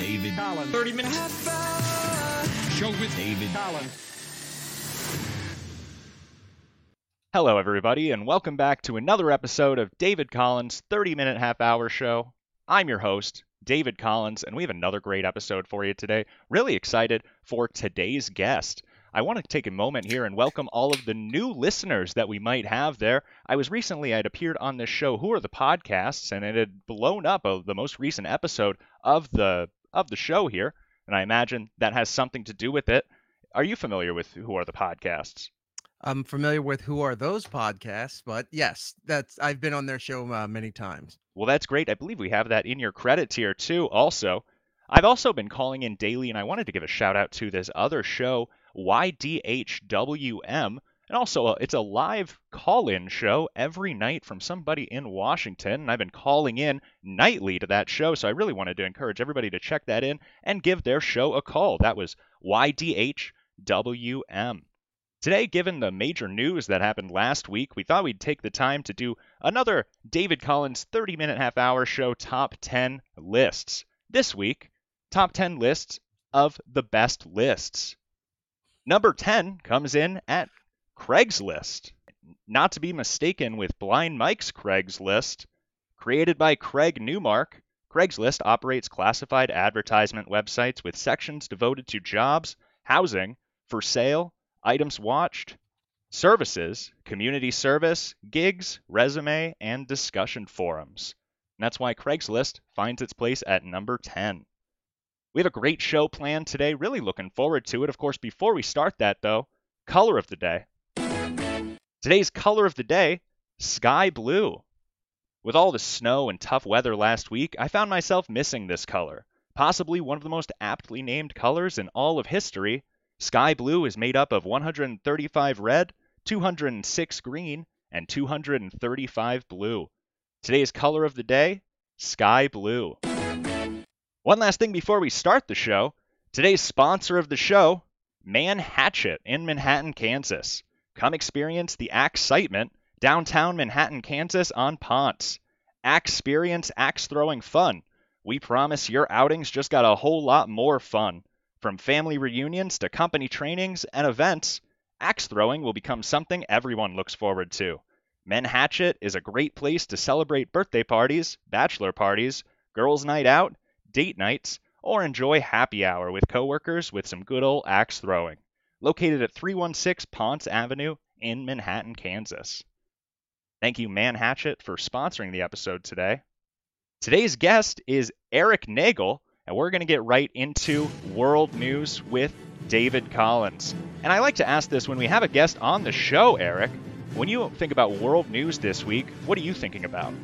David Collins. 30 minutes. Show with David Collins. Hello, everybody, and welcome back to another episode of David Collins' 30 minute half hour show. I'm your host, David Collins, and we have another great episode for you today. Really excited for today's guest. I want to take a moment here and welcome all of the new listeners that we might have there. I was recently, I had appeared on this show, Who Are the Podcasts, and it had blown up of the most recent episode of the of the show here, and I imagine that has something to do with it. Are you familiar with Who Are the Podcasts? I'm familiar with who are those podcasts, but yes, that's I've been on their show uh, many times. Well, that's great. I believe we have that in your credits here too. Also, I've also been calling in daily, and I wanted to give a shout out to this other show, YDHWM, and also uh, it's a live call-in show every night from somebody in Washington, and I've been calling in nightly to that show, so I really wanted to encourage everybody to check that in and give their show a call. That was YDHWM. Today, given the major news that happened last week, we thought we'd take the time to do another David Collins 30 minute half hour show top 10 lists. This week, top 10 lists of the best lists. Number 10 comes in at Craigslist. Not to be mistaken with Blind Mike's Craigslist. Created by Craig Newmark, Craigslist operates classified advertisement websites with sections devoted to jobs, housing, for sale, items watched, services, community service, gigs, resume, and discussion forums. And that's why Craigslist finds its place at number 10. We have a great show planned today, really looking forward to it. Of course, before we start that, though, color of the day. Today's color of the day sky blue. With all the snow and tough weather last week, I found myself missing this color. Possibly one of the most aptly named colors in all of history, Sky blue is made up of 135 red, 206 green, and 235 blue. Today's color of the day, sky blue. One last thing before we start the show. Today's sponsor of the show, Man Hatchet in Manhattan, Kansas. Come experience the excitement downtown Manhattan, Kansas on Ponce. Axe experience axe throwing fun. We promise your outings just got a whole lot more fun. From family reunions to company trainings and events, axe throwing will become something everyone looks forward to. Men Hatchet is a great place to celebrate birthday parties, bachelor parties, girls' night out, date nights, or enjoy happy hour with coworkers with some good old axe throwing. Located at 316 Ponce Avenue in Manhattan, Kansas. Thank you, Man Hatchet, for sponsoring the episode today. Today's guest is Erik Nagel and we're going to get right into world news with David Collins. And I like to ask this when we have a guest on the show, Erik. When you think about world news this week, what are you thinking about?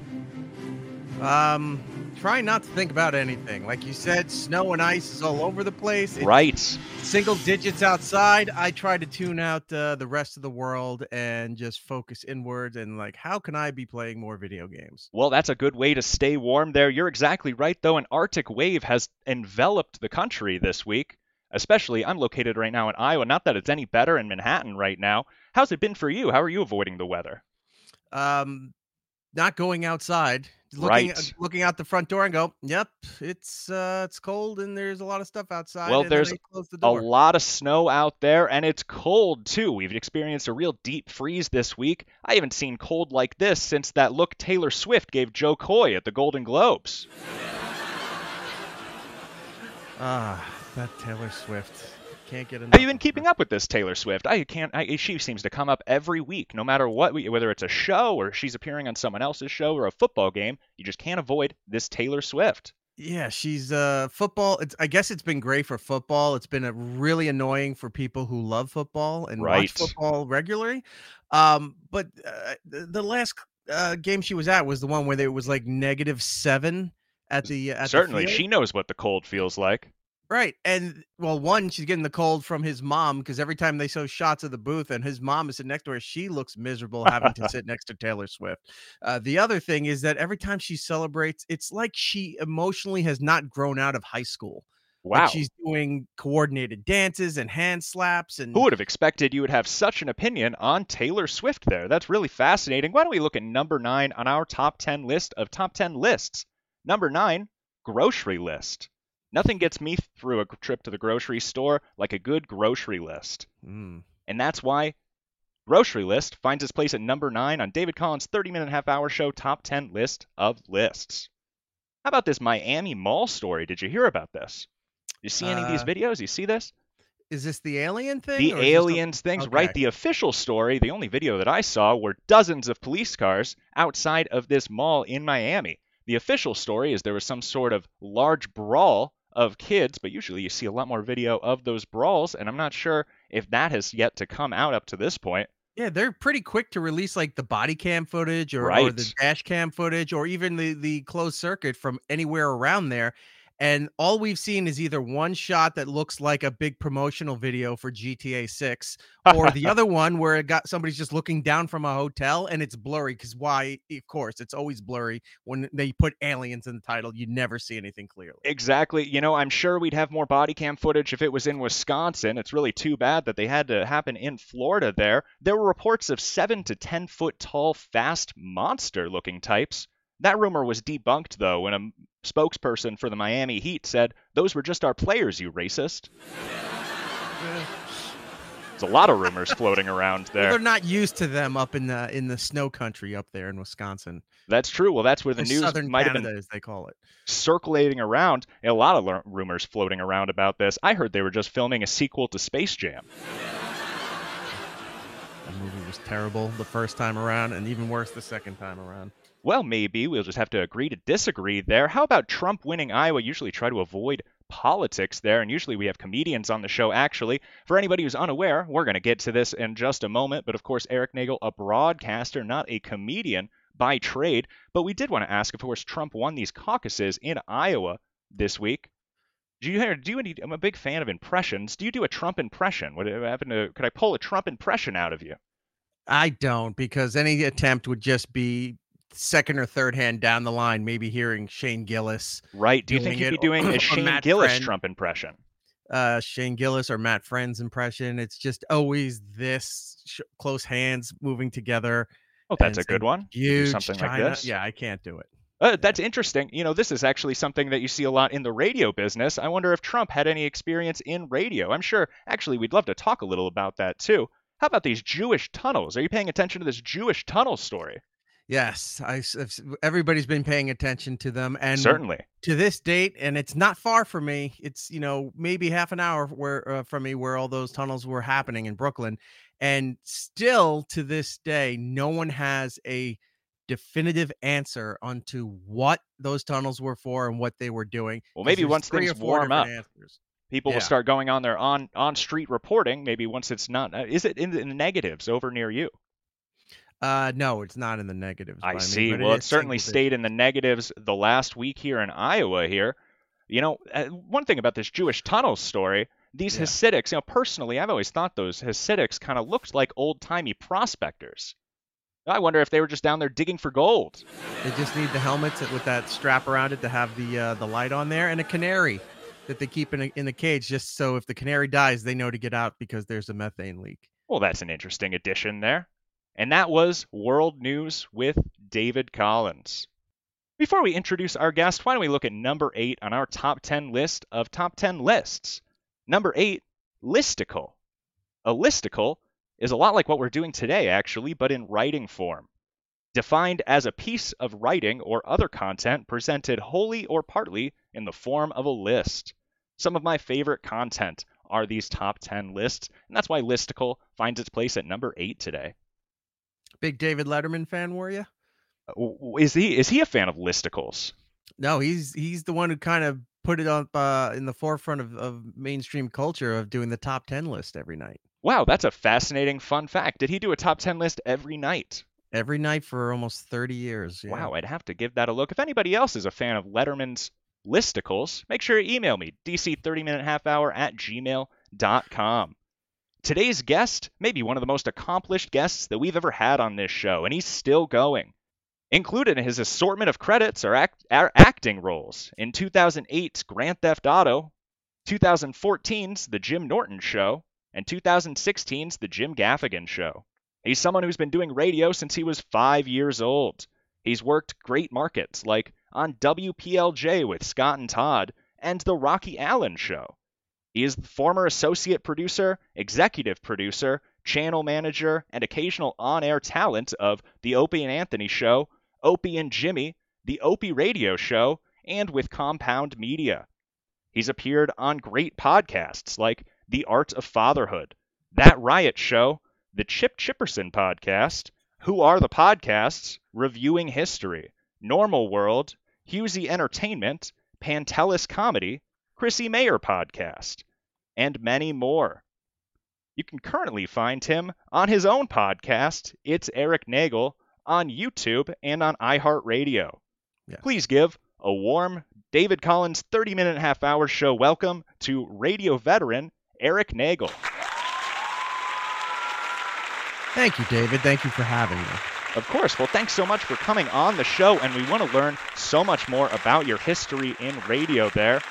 Um, try not to think about anything. Like you said, snow and ice is all over the place. It's right. Single digits outside. I try to tune out uh, the rest of the world and just focus inwards and like, how can I be playing more video games? Well, that's a good way to stay warm there. You're exactly right, though. An Arctic wave has enveloped the country this week. Especially, I'm located right now in Iowa. Not that it's any better in Manhattan right now. How's it been for you? How are you avoiding the weather? Um, not going outside looking right. looking out the front door and go, "Yep, it's uh it's cold and there's a lot of stuff outside." Well, there's the a lot of snow out there and it's cold too. We've experienced a real deep freeze this week. I haven't seen cold like this since that look Taylor Swift gave Jo Koy at the Golden Globes. Ah, that Taylor Swift. Can't get enough. Have you been keeping up with this Taylor Swift? I can't. I, she seems to come up every week, no matter what, whether it's a show or she's appearing on someone else's show or a football game. You just can't avoid this Taylor Swift. Yeah, she's uh football. It's I guess it's been great for football. It's been really annoying for people who love football and right. watch football regularly. Um, but uh, the, the last uh, game she was at was the one where there was like negative seven at the at certainly the she knows what the cold feels like. Right. And well, one, she's getting the cold from his mom because every time they show shots of the booth and his mom is sitting next to her, she looks miserable having to sit next to Taylor Swift. Uh, the other thing is that every time she celebrates, it's like she emotionally has not grown out of high school. Wow. Like she's doing coordinated dances and hand slaps and Who would have expected you would have such an opinion on Taylor Swift there? That's really fascinating. Why don't we look at number 9 on our top 10 list of top 10 lists? Number 9, grocery list. Nothing gets me through a trip to the grocery store like a good grocery list. Mm. And that's why Grocery List finds its place at number 9 on David Collins' 30 minute half hour show top 10 list of lists. How about this Miami Mall story? Did you hear about this? You see any of these Uh, videos? You see this? Is this the alien thing? The or is this aliens things, right? The official story, the only video that I saw were dozens of police cars outside of this mall in Miami. The official story is there was some sort of large brawl of kids, but usually you see a lot more video of those brawls, and I'm not sure if that has yet to come out up to this point. Yeah, they're pretty quick to release like the body cam footage or, or the dash cam footage or even the the closed circuit from anywhere around there. And all we've seen is either one shot that looks like a big promotional video for GTA 6 or the other one where it got somebody's just looking down from a hotel and it's blurry because why of course it's always blurry when they put aliens in the title you never see anything clearly. Exactly. You know, I'm sure we'd have more body cam footage if it was in Wisconsin. It's really too bad that they had to happen in Florida there. There were reports of 7 to 10 foot tall, fast monster looking types. That rumor was debunked, though, when a spokesperson for the Miami Heat said, Those were just our players, you racist. There's a lot of rumors floating around Well, there. they're not used to them up in the in the snow country up there in Wisconsin. That's true. Well, that's where the Or news Southern might have been as they call it. circulating around. A lot of l- rumors floating around about this. I heard they were just filming a sequel to Space Jam. The movie was terrible the first time around, and even worse the second time around. Well, maybe we'll just have to agree to disagree there. How about Trump winning Iowa? Usually try to avoid politics there, and usually we have comedians on the show, actually. For anybody who's unaware, we're going to get to this in just a moment, but of course, Erik Nagel, a broadcaster, not a comedian by trade. But we did want to ask, of course, Trump won these caucuses in Iowa this week. Do you do you? I'm a big fan of impressions. Do you do a Trump impression? What happened to? Could I pull a Trump impression out of you? I don't because any attempt would just be second or third hand down the line. Maybe hearing Shane Gillis, Right? Do you think you'd be doing a Shane Matt Gillis Friend. Trump impression? uh, Shane Gillis or Matt Friend's impression. It's just always this sh- close hands moving together. Oh, that's a good one. Huge something like China. this. Yeah, I can't do it. Uh, that's interesting. You know, this is actually something that you see a lot in the radio business. I wonder if Trump had any experience in radio. I'm sure, actually, we'd love to talk a little about that too. How about these Jewish tunnels? Are you paying attention to this Jewish tunnel story? Yes, I everybody's been paying attention to them, and Certainly. to this date, and it's not far from me. It's you know maybe half an hour where uh, from me where all those tunnels were happening in Brooklyn, and still to this day, no one has a definitive answer onto what those tunnels were for and what they were doing. Well, maybe once things warm up, answers. people will start going on their on on street reporting. Maybe once it's not. Uh, is it in the negatives over near you? Uh, no, it's not in the negatives. I see. well, it it certainly stayed in the negatives the last week here in Iowa. Here, you know, uh, one thing about this Jewish tunnel story, these Yeah. Hasidics. You know, personally, I've always thought those Hasidics kind of looked like old timey prospectors. I wonder if they were just down there digging for gold. They just need the helmets with that strap around it to have the uh, the light on there, and a canary that they keep in a, in the cage, just so if the canary dies, they know to get out because there's a methane leak. Well, that's an interesting addition there. And that was World News with David Collins. Before we introduce our guest, why don't we look at number eight on our top 10 list of top 10 lists? Number eight, listicle. A listicle is a lot like what we're doing today, actually, but in writing form. Defined as a piece of writing or other content presented wholly or partly in the form of a list. Some of my favorite content are these top 10 lists, and that's why Listicle finds its place at number 8 today. Big David Letterman fan, were you? Uh, Is he is he a fan of listicles? No, he's he's the one who kind of put it up uh, in the forefront of, of mainstream culture of doing the top ten list every night. Wow, that's a fascinating fun fact. Did he do a top 10 list every night? Every night for almost thirty years. Yeah. Wow, I'd have to give that a look. If anybody else is a fan of Letterman's listicles, make sure you email me, dc30minute half hour at gmail.com. Today's guest may be one of the most accomplished guests that we've ever had on this show, and he's still going. Included in his assortment of credits are, act- are acting roles in 2008's Grand Theft Auto, 2014's The Jim Norton Show, and 2016's The Jim Gaffigan Show. He's someone who's been doing radio since he was five years old. He's worked great markets like on WPLJ with Scott and Todd and The Rocky Allen Show. He is the former associate producer, executive producer, channel manager, and occasional on air talent of The Opie and Anthony Show, Opie and Jimmy, The Opie Radio Show, and with Compound Media. He's appeared on great podcasts like The Art of Fatherhood, That Riot Show, The Chip Chipperson Podcast, Who Are the Podcasts, Reviewing History, Normal World, Husey Entertainment, Pantelis Comedy, Chrissy Mayr Podcast, and many more. You can currently find him on his own podcast, It's Erik Nagel, on YouTube and on iHeartRadio. Yes. Please give a warm David Collins 30 minute half hour show welcome to radio veteran Erik Nagel. Thank you, David. Thank you for having me. Of course. Well, thanks so much for coming on the show, and we want to learn so much more about your history in radio there.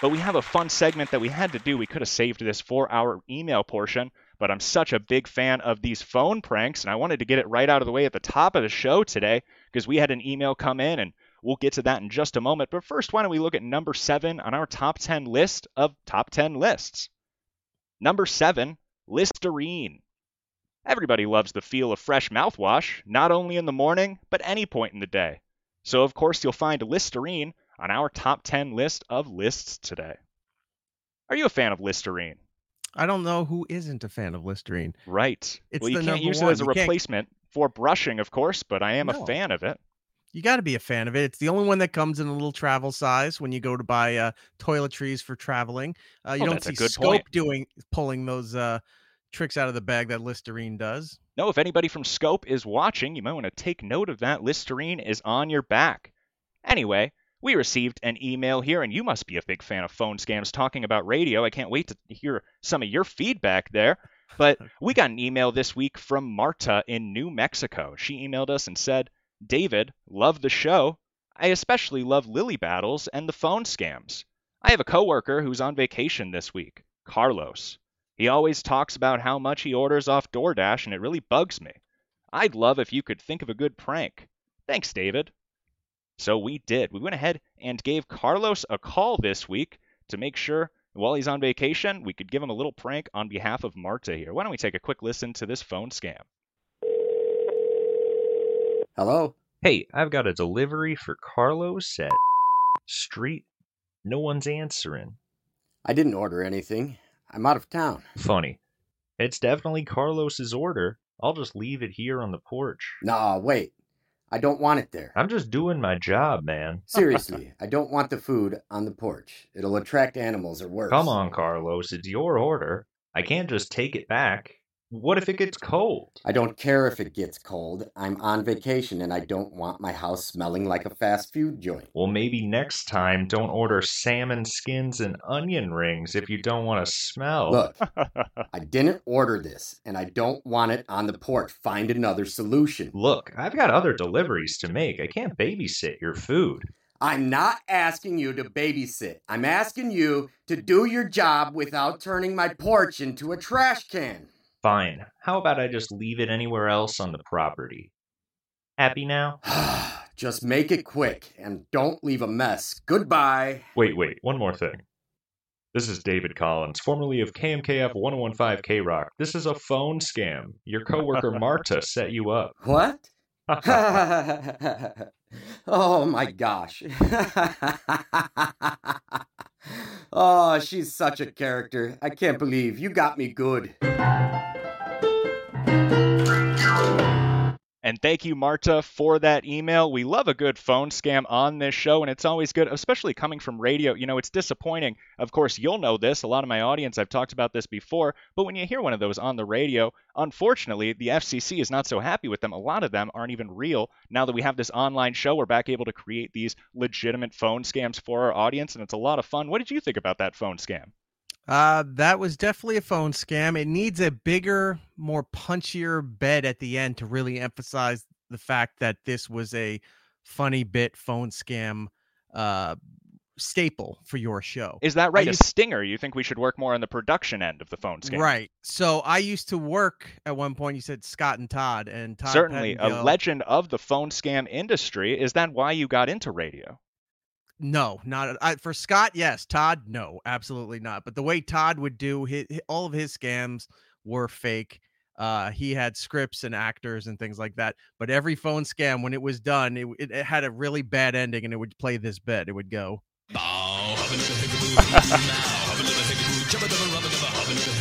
But we have a fun segment that we had to do. We could have saved this for our email portion, but I'm such a big fan of these phone pranks, and I wanted to get it right out of the way at the top of the show today because we had an email come in, and we'll get to that in just a moment. But first, why don't we look at number seven on our top 10 list of top 10 lists? Number seven, Listerine. Everybody loves the feel of fresh mouthwash, not only in the morning, but any point in the day. So, of course, you'll find Listerine on our top 10 list of lists today. Are you a fan of Listerine? I don't know who isn't a fan of Listerine. Right. It's well, you can't use it as a You can't- replacement for brushing, of course, but I am a fan of it. You got to be a fan of it. It's the only one that comes in a little travel size when you go to buy uh, toiletries for traveling. Uh, you Oh, don't see Scope point. doing pulling those uh, tricks out of the bag that Listerine does. No, if anybody from Scope is watching, you might want to take note of that. Listerine is on your back. Anyway, we received an email here, and you must be a big fan of phone scams talking about radio. I can't wait to hear some of your feedback there. But we got an email this week from Marta in New Mexico. She emailed us and said, David, love the show. I especially love Lily Battles and the phone scams. I have a coworker who's on vacation this week, Carlos. He always talks about how much he orders off DoorDash, and it really bugs me. I'd love if you could think of a good prank. Thanks, David. So we did. We went ahead and gave Carlos a call this week to make sure while he's on vacation, we could give him a little prank on behalf of Marta here. Why don't we take a quick listen to this phone scam? Hello? Hey, I've got a delivery for Carlos at Street. No one's answering. I didn't order anything. I'm out of town. Funny. It's definitely Carlos's order. I'll just leave it here on the porch. Nah, wait. I don't want it there. I'm just doing my job, man. Seriously, I don't want the food on the porch. It'll attract animals or worse. Come on, Carlos. It's your order. I can't just take it back. What if it gets cold? I don't care if it gets cold. I'm on vacation and I don't want my house smelling like a fast food joint. Well, maybe next time don't order salmon skins and onion rings if you don't want to smell. Look, I didn't order this and I don't want it on the porch. Find another solution. Look, I've got other deliveries to make. I can't babysit your food. I'm not asking you to babysit. I'm asking you to do your job without turning my porch into a trash can. Fine. How about I just leave it anywhere else on the property? Happy now? Just make it quick and don't leave a mess. Goodbye. Wait, wait, one more thing. This is David Collins, formerly of KMKF 1015 K oh Rock. This is a phone scam. Your coworker Marta set you up. What? oh my gosh. oh, she's such a character. I can't believe you got me good. And thank you, Marta, for that email. We love a good phone scam on this show, and it's always good, especially coming from radio. You know, it's disappointing. Of course, you'll know this. A lot of my audience, I've talked about this before, but when you hear one of those on the radio, unfortunately, the FCC is not so happy with them. A lot of them aren't even real. Now that we have this online show, we're back able to create these legitimate phone scams for our audience, and it's a lot of fun. What did you think about that phone scam? Uh, that was definitely a phone scam. It needs a bigger, more punchier bed at the end to really emphasize the fact that this was a funny bit phone scam uh staple for your show. Is that right? A used- stinger? You think we should work more on the production end of the phone scam? Right. So I used to work at one point. You said Scott and Todd, and Todd Certainly, a legend of the phone scam industry. Is that why you got into radio? No, not I, for Scott. Yes, Todd. No, absolutely not. But the way Todd would do his, all of his scams were fake. Uh, he had scripts and actors and things like that. But every phone scam, when it was done, it, it, it had a really bad ending, and it would play this bit. It would go.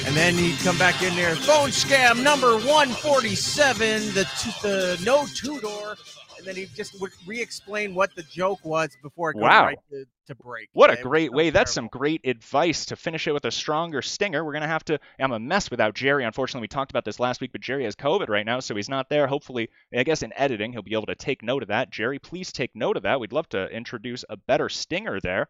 And then he'd come back in there. Phone scam number 147, the, t- the no two door. And then he just would re explain what the joke was before it goes Wow. right to, to break. What a great way. That's some great advice to finish it with a stronger stinger. We're going to have to. I'm a mess without Jerry. Unfortunately, we talked about this last week, but Jerry has COVID right now, so he's not there. Hopefully, I guess in editing, he'll be able to take note of that. Jerry, please take note of that. We'd love to introduce a better stinger there.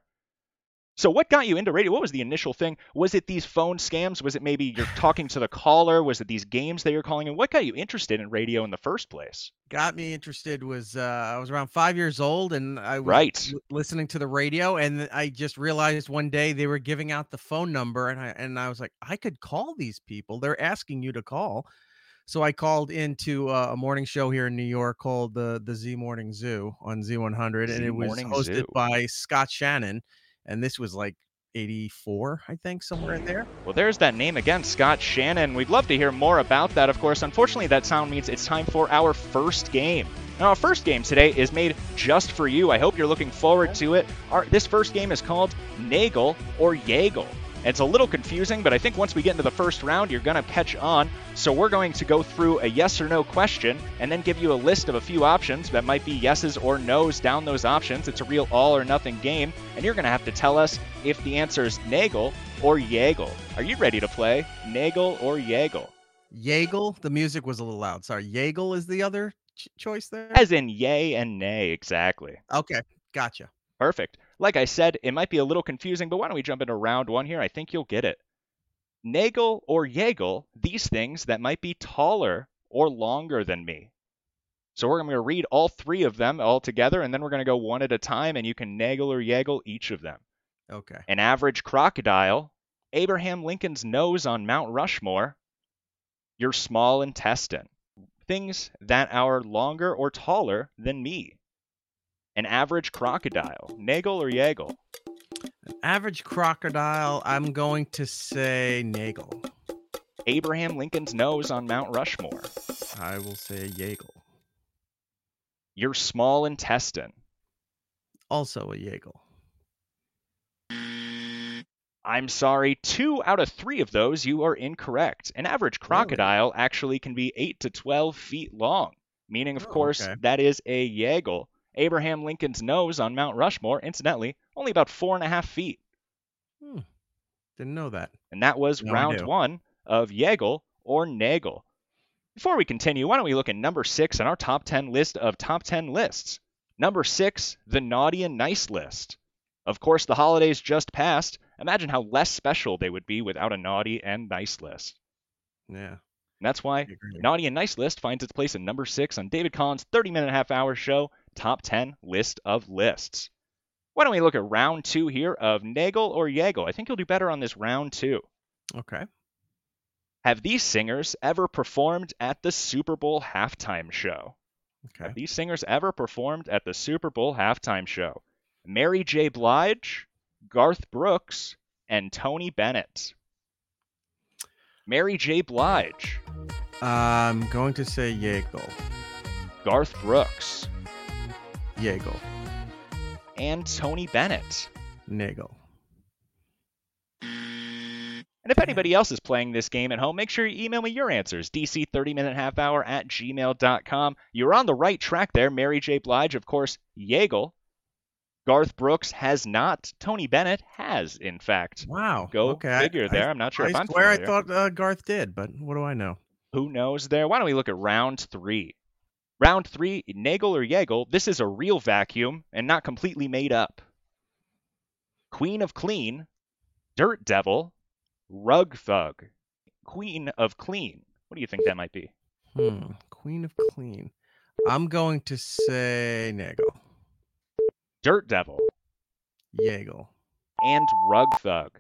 So, what got you into radio? What was the initial thing? Was it these phone scams? Was it maybe you're talking to the caller? Was it these games that you're calling in? What got you interested in radio in the first place? got me interested was uh, I was around five years old and I was Right. listening to the radio and I just realized one day they were giving out the phone number and I and I was like I could call these people they're asking you to call so I called into uh, a morning show here in New York called the the Z Morning Zoo on Z100 and it was Morning hosted Zoo. by Scott Shannon and this was like 84 I think somewhere in there Well, there's that name again, Scott Shannon. We'd love to hear more about that, of course. Unfortunately, that sound means it's time for our first game. Now, our first game today is made just for you. I hope you're looking forward to it. Our, this first game is called Nagel or Yagel. It's a little confusing, but I think once we get into the first round, you're going to catch on. So we're going to go through a yes or no question and then give you a list of a few options that might be yeses or nos down those options. It's a real all or nothing game, and you're going to have to tell us if the answer is Nagel or Yagel. Are you ready to play Nagel or Yagel? Yagel the music was a little loud sorry Yagel is the other ch- choice there As in yay and nay, exactly. okay gotcha Perfect. Like I said, it might be a little confusing, but why don't we jump into round one here? I think you'll get it. Nagel or Yagel, these things that might be taller or longer than me. So we're going to read all three of them all together, and then we're going to go one at a time, and you can nagel or Yagel each of them. okay An average crocodile, Abraham Lincoln's nose on Mount Rushmore, your small intestine. Things that are longer or taller than me. An average crocodile, Nagel or Yagel. Average crocodile, I'm going to say Nagel. Abraham Lincoln's nose on Mount Rushmore. I will say Yagel. Your small intestine. Also a Yagel. I'm sorry, two out of three of those you are incorrect. An average crocodile actually can be 8 to 12 feet long, meaning, of Oh, course, okay. that is a Yagel. Abraham Lincoln's nose on Mount Rushmore, incidentally, only about four and a half feet. Hmm. Didn't know that. And that was Now I round one of Yagel or Nagel. Before we continue, why don't we look at number six on our top 10 list of top 10 lists? Number six, the naughty and nice list. Of course, the holidays just passed. Imagine how less special they would be without a naughty and nice list. Yeah. And that's why Naughty and Nice list finds its place at number six on David Collins' 30 minute and a half hour show, Top 10 List of Lists. Why don't we look at round two here of Nagel or Yagel? I think you'll do better on this round two. Okay. Have these singers ever performed at the Super Bowl halftime show? Okay. Have these singers ever performed at the Super Bowl halftime show? Mary J. Blige, Garth Brooks, and Tony Bennett. Mary J. Blige, I'm going to say Yagel. Garth Brooks, Yagel. and Tony Bennett. Nagel. And if anybody else is playing this game at home, make sure you email me your answers. DC30minute half hour at gmail.com. You're on the right track there. Mary J. Blige, of course, Yagel. Garth Brooks has not. Tony Bennett has, in fact. Wow. Go okay. Figure I, there. I'm not sure I if I'm swear I thought uh, Garth did, but what do I know? Who knows there? Why don't we look at round three? Round three, Nagel or Yagel. This is a real vacuum and not completely made up. Queen of Clean, Dirt Devil, Rug Thug, Queen of Clean. What do you think that might be? Hmm. Queen of Clean. I'm going to say Nagel. Dirt Devil Yagel. and Rug Thug.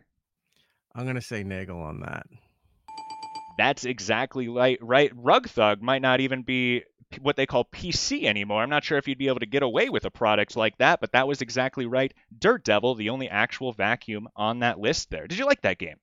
I'm going to say Nagel on that. That's exactly right. Right. Rug Thug might not even be what they call PC anymore. I'm not sure if you'd be able to get away with a product like that, but that was exactly right. Dirt Devil, the only actual vacuum on that list there. Did you like that game?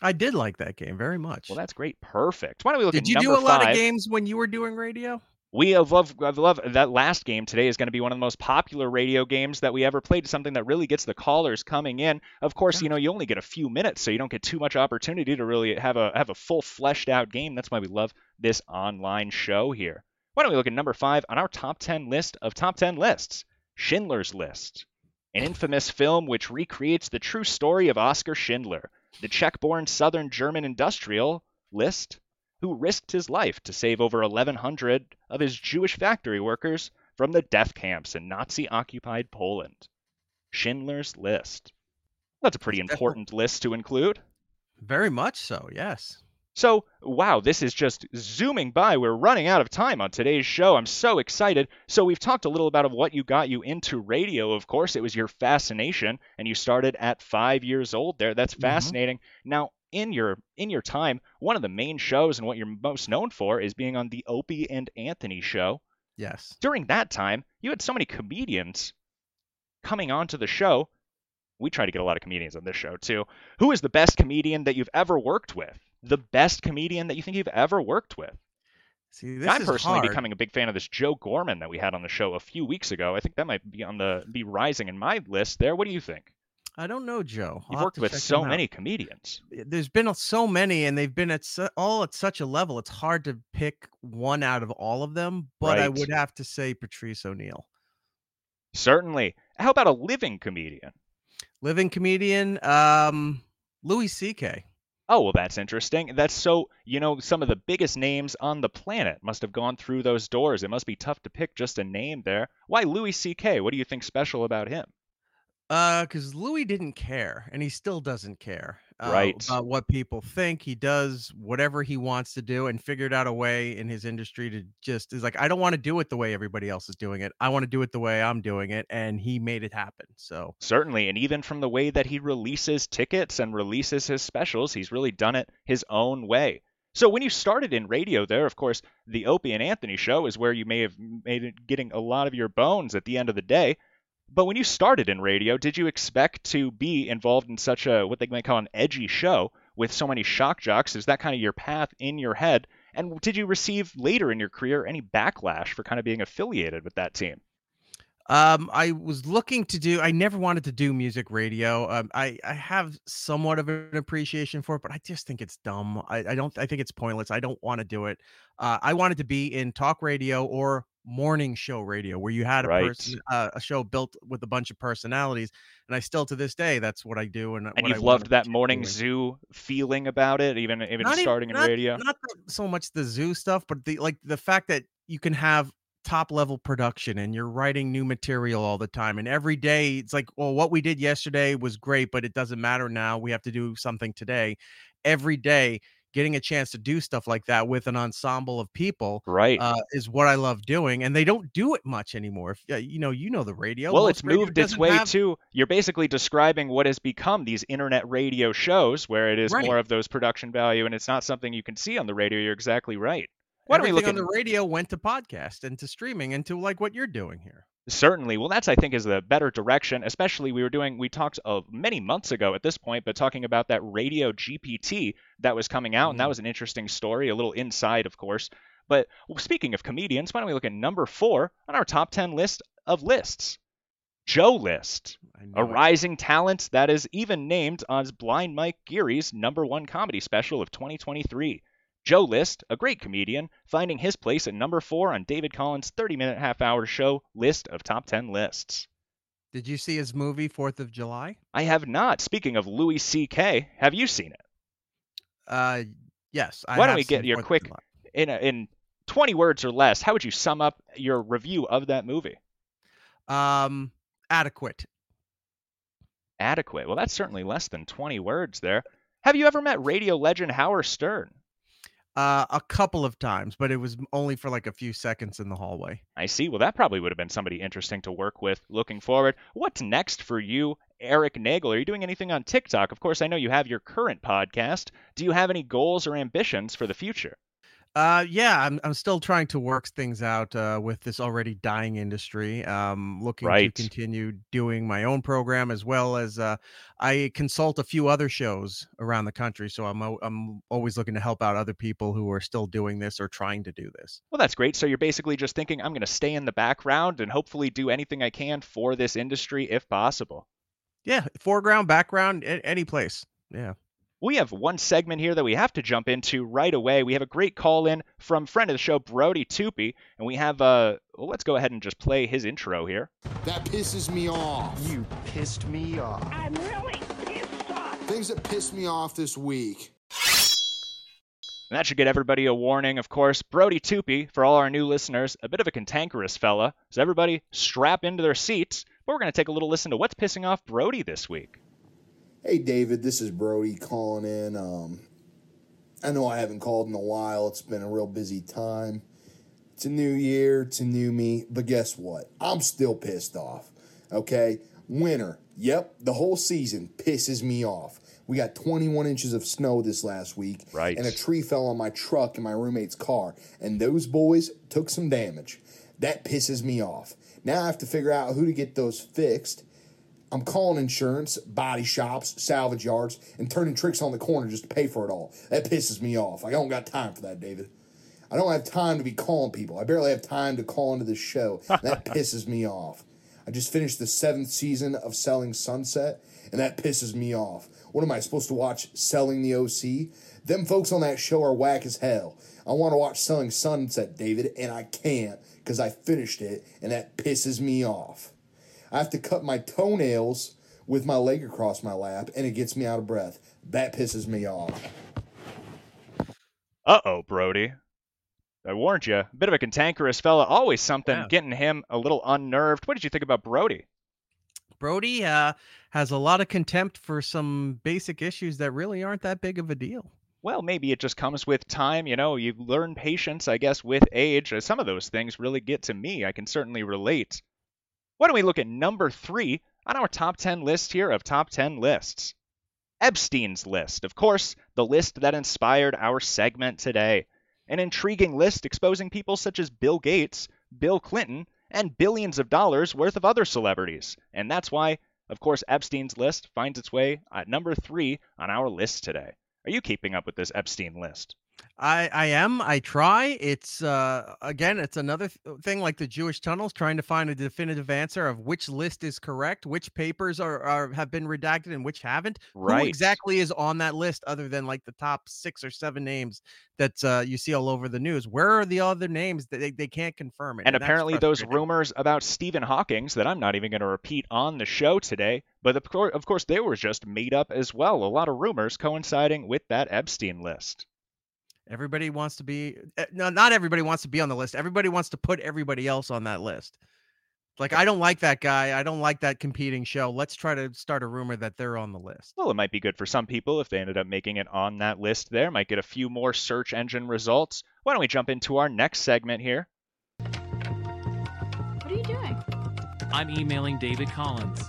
I did like that game very much. Well, that's great. Perfect. Why don't we look at did at you do a lot five? of games when you were doing radio? We have love, love that last game today is going to be one of the most popular radio games that we ever played. Something that really gets the callers coming in. Of course, you know you only get a few minutes, so you don't get too much opportunity to really have a have a full fleshed out game. That's why we love this online show here. Why don't we look at number five on our top ten list of top ten lists? Schindler's List, an infamous film which recreates the true story of Oskar Schindler, the Czech-born Sudeten German industrialist who risked his life to save over 1,100 of his Jewish factory workers from the death camps in Nazi occupied Poland. Schindler's List. That's a pretty important list to include. Very much so. Yes. So, wow, this is just zooming by. We're running out of time on today's show. I'm so excited. So, we've talked a little about what you got you into radio. Of course, it was your fascination, and you started at five years old there. That's Mhm. fascinating. Now, in your in your time, one of the main shows and what you're most known for is being on the Opie and Anthony show. Yes. During that time, you had so many comedians coming onto the show. We try to get a lot of comedians on this show too. Who is the best comedian that you've ever worked with? The best comedian that you think you've ever worked with? See, this I'm is personally hard. becoming a big fan of this Joe Gorman that we had on the show a few weeks ago. I think that might be on the be rising in my list there. What do you think? I don't know, Joe. I'll You've worked with so many comedians. There's been so many, and they've been at su- all at such a level. It's hard to pick one out of all of them. But I would have to say Patrice O'Neal, Certainly. How about a living comedian? living comedian. Um, Louis C.K. Oh, well, that's interesting. That's so, you know, some of the biggest names on the planet must have gone through those doors. It must be tough to pick just a name there. Why Louis C.K.? What do you think special about him? Uh, because Louis didn't care, and he still doesn't care. Uh, Right. About what people think. He does whatever he wants to do, and figured out a way in his industry to just is like, I don't want to do it the way everybody else is doing it. I want to do it the way I'm doing it, and he made it happen. So Certainly, and even from the way that he releases tickets and releases his specials, he's really done it his own way. So when you started in radio there, of course, the Opie and Anthony show is where you may have made it getting a lot of your bones at the end of the day. But when you started in radio, did you expect to be involved in such a what they might call an edgy show with so many shock jocks? Is that kind of your path in your head? And did you receive later in your career any backlash for kind of being affiliated with that team? Um, I was looking to do. I never wanted to do music radio. Um, I I have somewhat of an appreciation for it, but I just think it's dumb. I, I don't. I think it's pointless. I don't want to do it. Uh, I wanted to be in talk radio or morning show radio, where you had a Right. person, uh, a show built with a bunch of personalities. And I still, to this day, that's what I do. And And you've loved that morning zoo feeling about it, even even Not even- starting in not- radio. Not so much the zoo stuff, but the like the fact that you can have top level production and you're writing new material all the time and every day it's like well what we did yesterday was great but it doesn't matter now we have to do something today every day getting a chance to do stuff like that with an ensemble of people Right. uh, is what I love doing and they don't do it much anymore if uh, you know you know the radio well, most it's radio moved its way have- to. You're basically describing what has become these internet radio shows, where it is Right. more of those production value, and it's not something you can see on the radio. You're exactly right. Why don't we everything look on at the radio went to podcast and to streaming and to like what you're doing here Certainly. Well, that's I think is the better direction. Especially we were doing we talked uh, many months ago at this point, but talking about that radio GPT that was coming out, and that Mhm. was an interesting story, a little inside, of course. But well, speaking of comedians, why don't we look at number four on our top ten list of lists? Joe List, a it. rising talent that is even named on Blind Mike Geary's number one comedy special of 2023. Joe List, a great comedian, finding his place at number four on David Collins' 30 minute half hour show list of top 10 lists. Did you see his movie Fourth of July? I have not. Speaking of Louis C.K., have you seen it? Uh, yes. I Why don't we get your Fourth quick- In, a, in 20 words or less, how would you sum up your review of that movie? Um, adequate. Adequate. Well, that's certainly less than 20 words there. Have you ever met radio legend Howard Stern? Uh, a couple of times, but it was only for like a few seconds in the hallway. I see. Well, that probably would have been somebody interesting to work with looking forward. What's next for you, Erik Nagel? Are you doing anything on TikTok? Of course, I know you have your current podcast. Do you have any goals or ambitions for the future? Uh, yeah, I'm I'm still trying to work things out uh, with this already dying industry. Um, looking Right. to continue doing my own program as well as uh, I consult a few other shows around the country. So I'm I'm always looking to help out other people who are still doing this or trying to do this. Well, that's great. So you're basically just thinking, I'm going to stay in the background and hopefully do anything I can for this industry if possible. Yeah, foreground, background, any place. Yeah. We have one segment here that we have to jump into right away. We have a great call in from friend of the show, Brody Toopy, and we have uh well, let's go ahead and just play his intro here. That pisses me off. You pissed me off. I'm really pissed off. Things that piss me off this week. And that should get everybody a warning, of course. Brody Toopy, for all our new listeners, a bit of a cantankerous fella. So everybody strap into their seats. But we're going to take a little listen to what's pissing off Brody this week. Hey, David, this is Brody calling in. Um, I know I haven't called in a while. It's been a real busy time. It's a new year, it's a new me, but guess what? I'm still pissed off. Okay? Winter. Yep, the whole season pisses me off. We got 21 inches of snow this last week. Right. And a tree fell on my truck in my roommate's car. And those boys took some damage. That pisses me off. Now I have to figure out who to get those fixed. I'm calling insurance, body shops, salvage yards, and turning tricks on the corner just to pay for it all. That pisses me off. I don't got time for that, David. I don't have time to be calling people. I barely have time to call into this show. That pisses me off. I just finished the seventh season of Selling Sunset, and that pisses me off. What am I supposed to watch? Selling the OC? Them folks on that show are whack as hell. I want to watch Selling Sunset, David, and I can't because I finished it, and that pisses me off. I have to cut my toenails with my leg across my lap, and it gets me out of breath. That pisses me off. Uh oh, Brody. I warned you. A bit of a cantankerous fella. Always something Yeah. getting him a little unnerved. What did you think about Brody? Brody uh, has a lot of contempt for some basic issues that really aren't that big of a deal. Well, maybe it just comes with time. You know, you learn patience, I guess, with age. Uh, Some of those things really get to me. I can certainly relate. Why don't we look at number three on our top 10 list here of top 10 lists? Epstein's List. Of course, the list that inspired our segment today. An intriguing list exposing people such as Bill Gates, Bill Clinton, and billions of dollars worth of other celebrities. And that's why, of course, Epstein's List finds its way at number three on our list today. Are you keeping up with this Epstein list? I I am. I try. It's uh again, it's another th- thing like the Jewish tunnels, trying to find a definitive answer of which list is correct, which papers are, are have been redacted and which haven't. Right. Who exactly is on that list, other than like the top six or seven names that uh, you see all over the news? Where are the other names that they, they can't confirm it? And that's apparently, those rumors about Stephen Hawking's that I'm not even going to repeat on the show today, but of course, of course, they were just made up as well. A lot of rumors coinciding with that Epstein list. Everybody wants to be eh, no, not everybody wants to be on the list. Everybody wants to put everybody else on that list. Like I don't like that guy. I don't like that competing show. Let's try to start a rumor that they're on the list. Well, it might be good for some people if they ended up making it on that list there. Might get a few more search engine results. Why don't we jump into our next segment here? What are you doing? I'm emailing David Collins.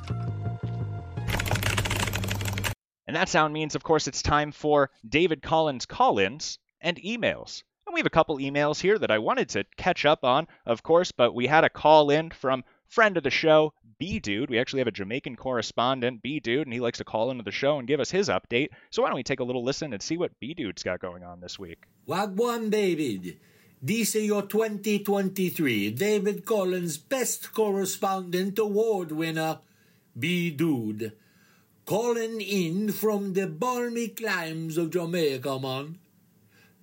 And that sound means, of course, it's time for David Collins call ins and emails. And we have a couple emails here that I wanted to catch up on, of course, but we had a call in from friend of the show, B Dude. We actually have a Jamaican correspondent, B Dude, and he likes to call into the show and give us his update. So why don't we take a little listen and see what B Dude's got going on this week? Wagwan David. This is your 2023 David Collins Best Correspondent Award winner, B Dude. Calling in from the balmy climes of Jamaica, man.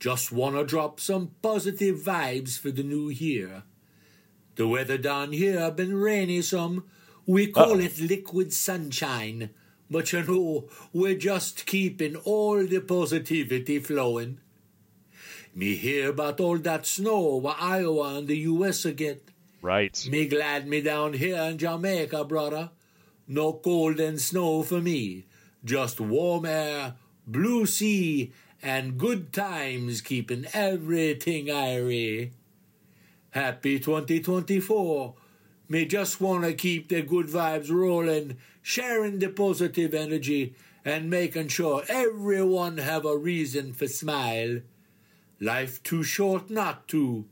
Just wanna drop some positive vibes for the new year. The weather down here been rainy some. We call it liquid sunshine. But you know, we're just keeping all the positivity flowing. Me hear about all that snow what Iowa and the US get. Right. Me glad me down here in Jamaica, brother. No cold and snow for me. Just warm air, blue sea, and good times keeping everything airy. Happy 2024. Me just wanna keep the good vibes rolling, sharing the positive energy, and making sure everyone have a reason for smile. Life too short not to.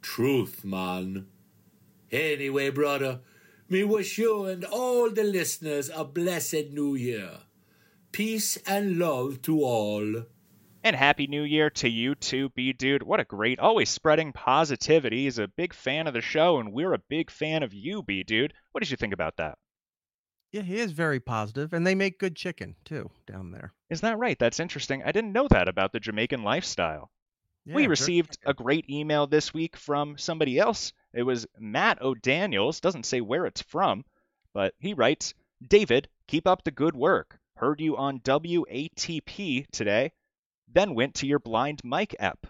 Truth, man. Anyway, brother, me wish you and all the listeners a blessed new year. Peace and love to all. And Happy New Year to you too, B Dude. What a great, always spreading positivity. He's a big fan of the show, and we're a big fan of you, B Dude. What did you think about that? Yeah, he is very positive, and they make good chicken too down there. Is that right? That's interesting. I didn't know that about the Jamaican lifestyle. Yeah, we received chicken. a great email this week from somebody else. It was Matt O'Daniels. Doesn't say where it's from, but he writes David, keep up the good work. Heard you on WATP today, then went to your blind Mike app.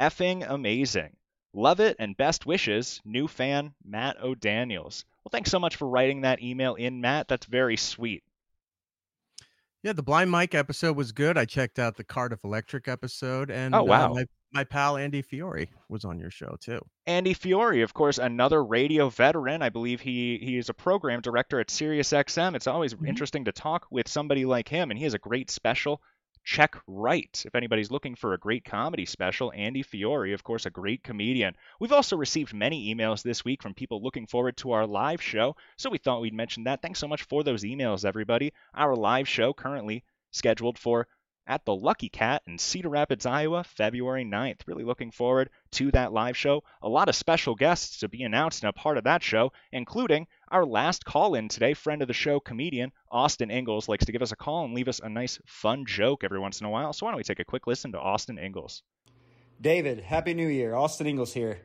Effing amazing. Love it and best wishes, new fan Matt O'Daniels. Well, thanks so much for writing that email in, Matt. That's very sweet. Yeah, the Blind Mike episode was good. I checked out the Cardiff Electric episode, and Oh, wow. uh, my my pal Andy Fiore was on your show too. Andy Fiore, of course, another radio veteran. I believe he he is a program director at SiriusXM. It's always interesting to talk with somebody like him, and he has a great special. Check right. If anybody's looking for a great comedy special, Andy Fiore, of course, a great comedian. We've also received many emails this week from people looking forward to our live show, so we thought we'd mention that. Thanks so much for those emails, everybody. Our live show currently scheduled for at the Lucky Cat in Cedar Rapids, Iowa, February 9th. Really looking forward to that live show. A lot of special guests to be announced and a part of that show, including our last call in today. Friend of the show, comedian Austin Ingalls, likes to give us a call and leave us a nice, fun joke every once in a while. So why don't we take a quick listen to Austin Ingalls? David, Happy New Year. Austin Ingalls here.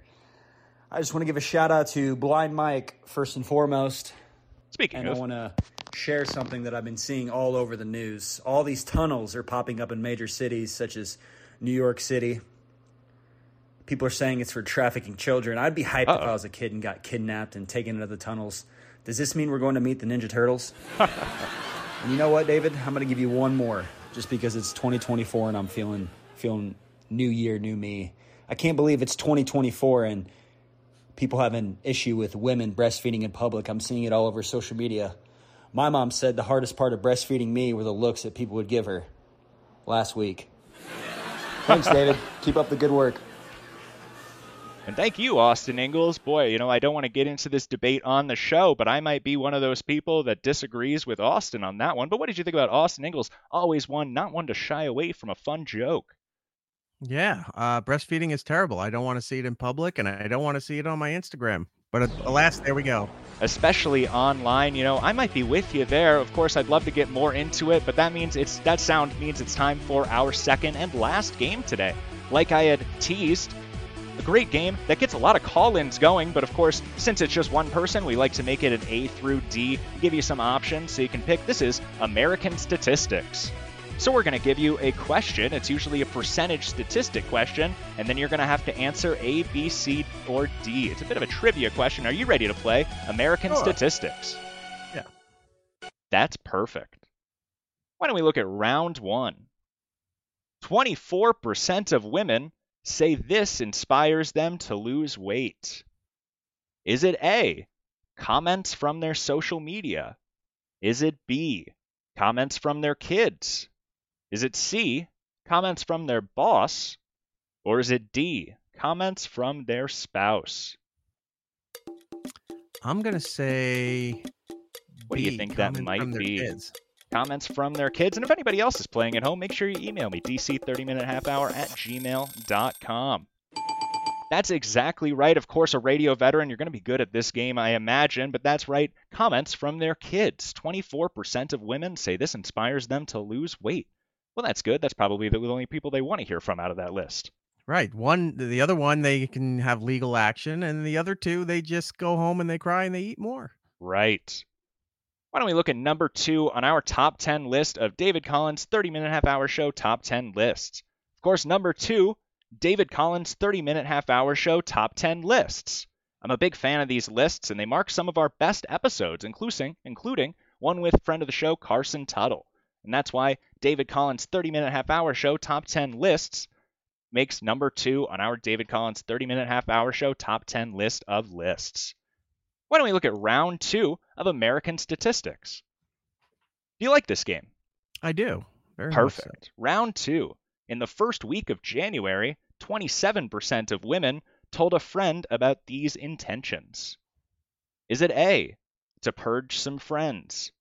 I just want to give a shout out to Blind Mike first and foremost. Speaking and of- I want to share something that I've been seeing all over the news. All these tunnels are popping up in major cities such as New York City. People are saying it's for trafficking children. I'd be hyped if Uh-oh. I was a kid and got kidnapped and taken into the tunnels. Does this mean we're going to meet the Ninja Turtles? and you know what, David? I'm going to give you one more just because it's 2024 and I'm feeling feeling new year, new me. I can't believe it's 2024 and people have an issue with women breastfeeding in public. I'm seeing it all over social media. My mom said the hardest part of breastfeeding me were the looks that people would give her last week. Thanks, David. Keep up the good work. And thank you, Austin Ingalls. Boy, you know, I don't want to get into this debate on the show, but I might be one of those people that disagrees with Austin on that one. But what did you think about Austin Ingalls? Always one, not one to shy away from a fun joke. Yeah, uh, breastfeeding is terrible. I don't want to see it in public, and I don't want to see it on my Instagram. But uh, alas, there we go. Especially online. You know, I might be with you there. Of course, I'd love to get more into it, but that means it's that sound means it's time for our second and last game today. Like I had teased, a great game that gets a lot of call-ins going, but of course, since it's just one person, we like to make it an A through D, give you some options so you can pick. This is American statistics. So we're going to give you a question. It's usually a percentage statistic question, and then you're going to have to answer A, B, C, or D. It's a bit of a trivia question. Are you ready to play American Sure. statistics? Yeah. That's perfect. Why don't we look at round one? 24% of women say this inspires them to lose weight. Is it A, comments from their social media? Is it B, comments from their kids? Is it C, comments from their boss? Or is it D, comments from their spouse? I'm gonna say. What do you B, think that might be? kids. Comments from their kids. And if anybody else is playing at home, make sure you email me, dc30minute half hour at gmail.com. That's exactly right. Of course, a radio veteran, you're going to be good at this game, I imagine, but that's right. Comments from their kids. 24% of women say this inspires them to lose weight. Well, that's good. That's probably the only people they want to hear from out of that list. Right. One, the other one, they can have legal action, and the other two, they just go home and they cry and they eat more. Right. Why don't we look at number two on our top 10 list of David Collins' 30 minute half hour show top 10 lists? Of course, number two, David Collins' 30 minute half hour show top 10 lists. I'm a big fan of these lists, and they mark some of our best episodes, including, including one with friend of the show, Carson Tuttle. And that's why David Collins' 30 minute half hour show top 10 lists makes number two on our David Collins 30 minute half hour show top 10 list of lists. Why don't we look at round two of American statistics? Do you like this game? I do. Very much so. Perfect. Round two. In the first week of January, 27% of women told a friend about these intentions. Is it A, to purge some friends?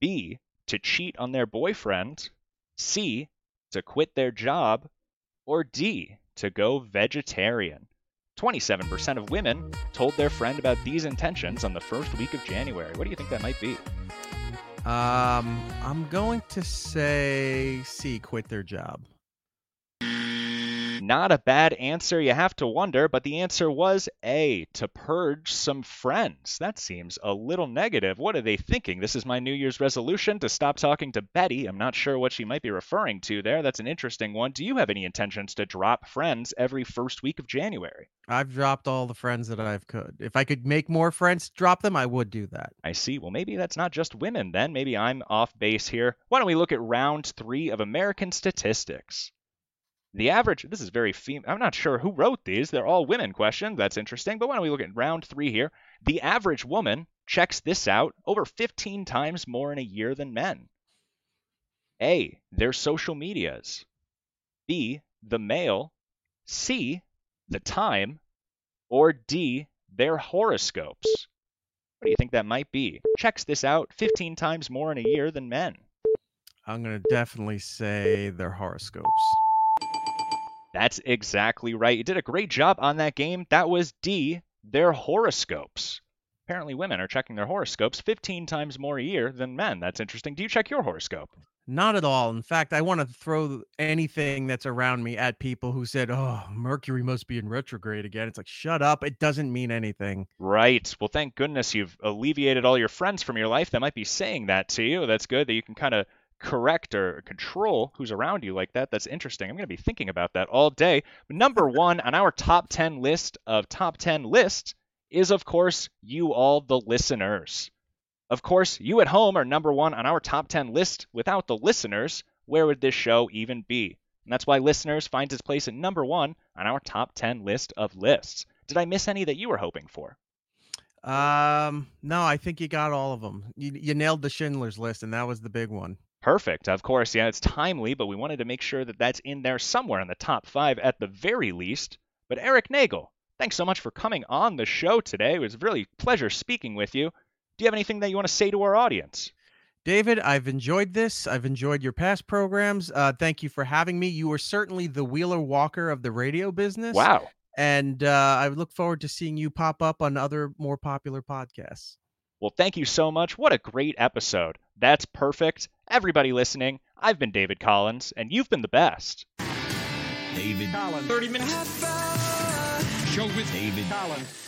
B, to cheat on their boyfriend? C, to quit their job? Or D, to go vegetarian? 27% of women told their friend about these intentions on the first week of January. What do you think that might be? Um, I'm going to say C, quit their job. Not a bad answer, you have to wonder, but the answer was A, to purge some friends. That seems a little negative. What are they thinking? This is my New Year's resolution to stop talking to Betty. I'm not sure what she might be referring to there. That's an interesting one. Do you have any intentions to drop friends every first week of January? I've dropped all the friends that I've could. If I could make more friends, drop them, I would do that. I see. Well, maybe that's not just women then. Maybe I'm off base here. Why don't we look at round three of American statistics? The average, this is very female. I'm not sure who wrote these. They're all women questions. That's interesting. But why don't we look at round three here? The average woman checks this out over 15 times more in a year than men. A, their social medias. B, the mail. C, the time. Or D, their horoscopes. What do you think that might be? Checks this out 15 times more in a year than men. I'm going to definitely say their horoscopes. That's exactly right. You did a great job on that game. That was D, their horoscopes. Apparently, women are checking their horoscopes 15 times more a year than men. That's interesting. Do you check your horoscope? Not at all. In fact, I want to throw anything that's around me at people who said, "Oh, Mercury must be in retrograde again." It's like, shut up. It doesn't mean anything. Right. Well, thank goodness you've alleviated all your friends from your life that might be saying that to you. That's good that you can kind of correct or control who's around you like that. That's interesting. I'm going to be thinking about that all day. Number one on our top 10 list of top 10 lists is, of course, you all, the listeners. Of course, you at home are number one on our top 10 list. Without the listeners, where would this show even be? And that's why listeners finds its place at number one on our top 10 list of lists. Did I miss any that you were hoping for? Um, no, I think you got all of them. You, you nailed the Schindler's List, and that was the big one. Perfect. Of course, yeah, it's timely, but we wanted to make sure that that's in there somewhere in the top five at the very least. But Erik Nagel, thanks so much for coming on the show today. It was a really pleasure speaking with you. Do you have anything that you want to say to our audience? David, I've enjoyed this. I've enjoyed your past programs. Uh, thank you for having me. You are certainly the Wheeler Walker of the radio business. Wow. And uh, I look forward to seeing you pop up on other more popular podcasts. Well, thank you so much. What a great episode. That's perfect. Everybody listening, I've been David Collins, and you've been the best. David Collins. 30 minutes. Show with David Collins.